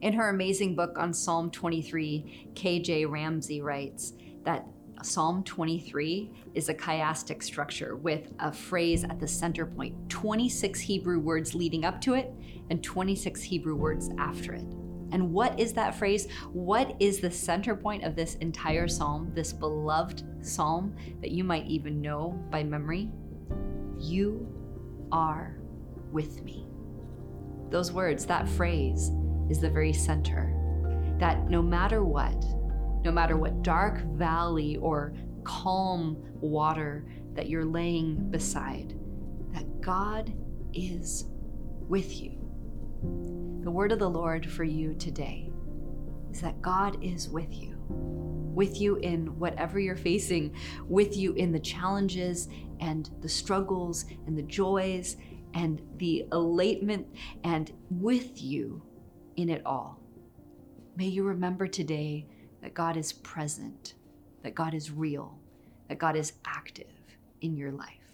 In her amazing book on Psalm 23, K.J. Ramsey writes that Psalm 23 is a chiastic structure with a phrase at the center point, 26 Hebrew words leading up to it, and 26 Hebrew words after it. And what is that phrase? What is the center point of this entire psalm, this beloved psalm that you might even know by memory? You are with me. Those words, that phrase, is the very center. That no matter what, no matter what dark valley or calm water that you're laying beside, that God is with you. The word of the Lord for you today is that God is with you. With you in whatever you're facing, with you in the challenges and the struggles and the joys and the elatement, and with you in it all. May you remember today that God is present, that God is real, that God is active in your life.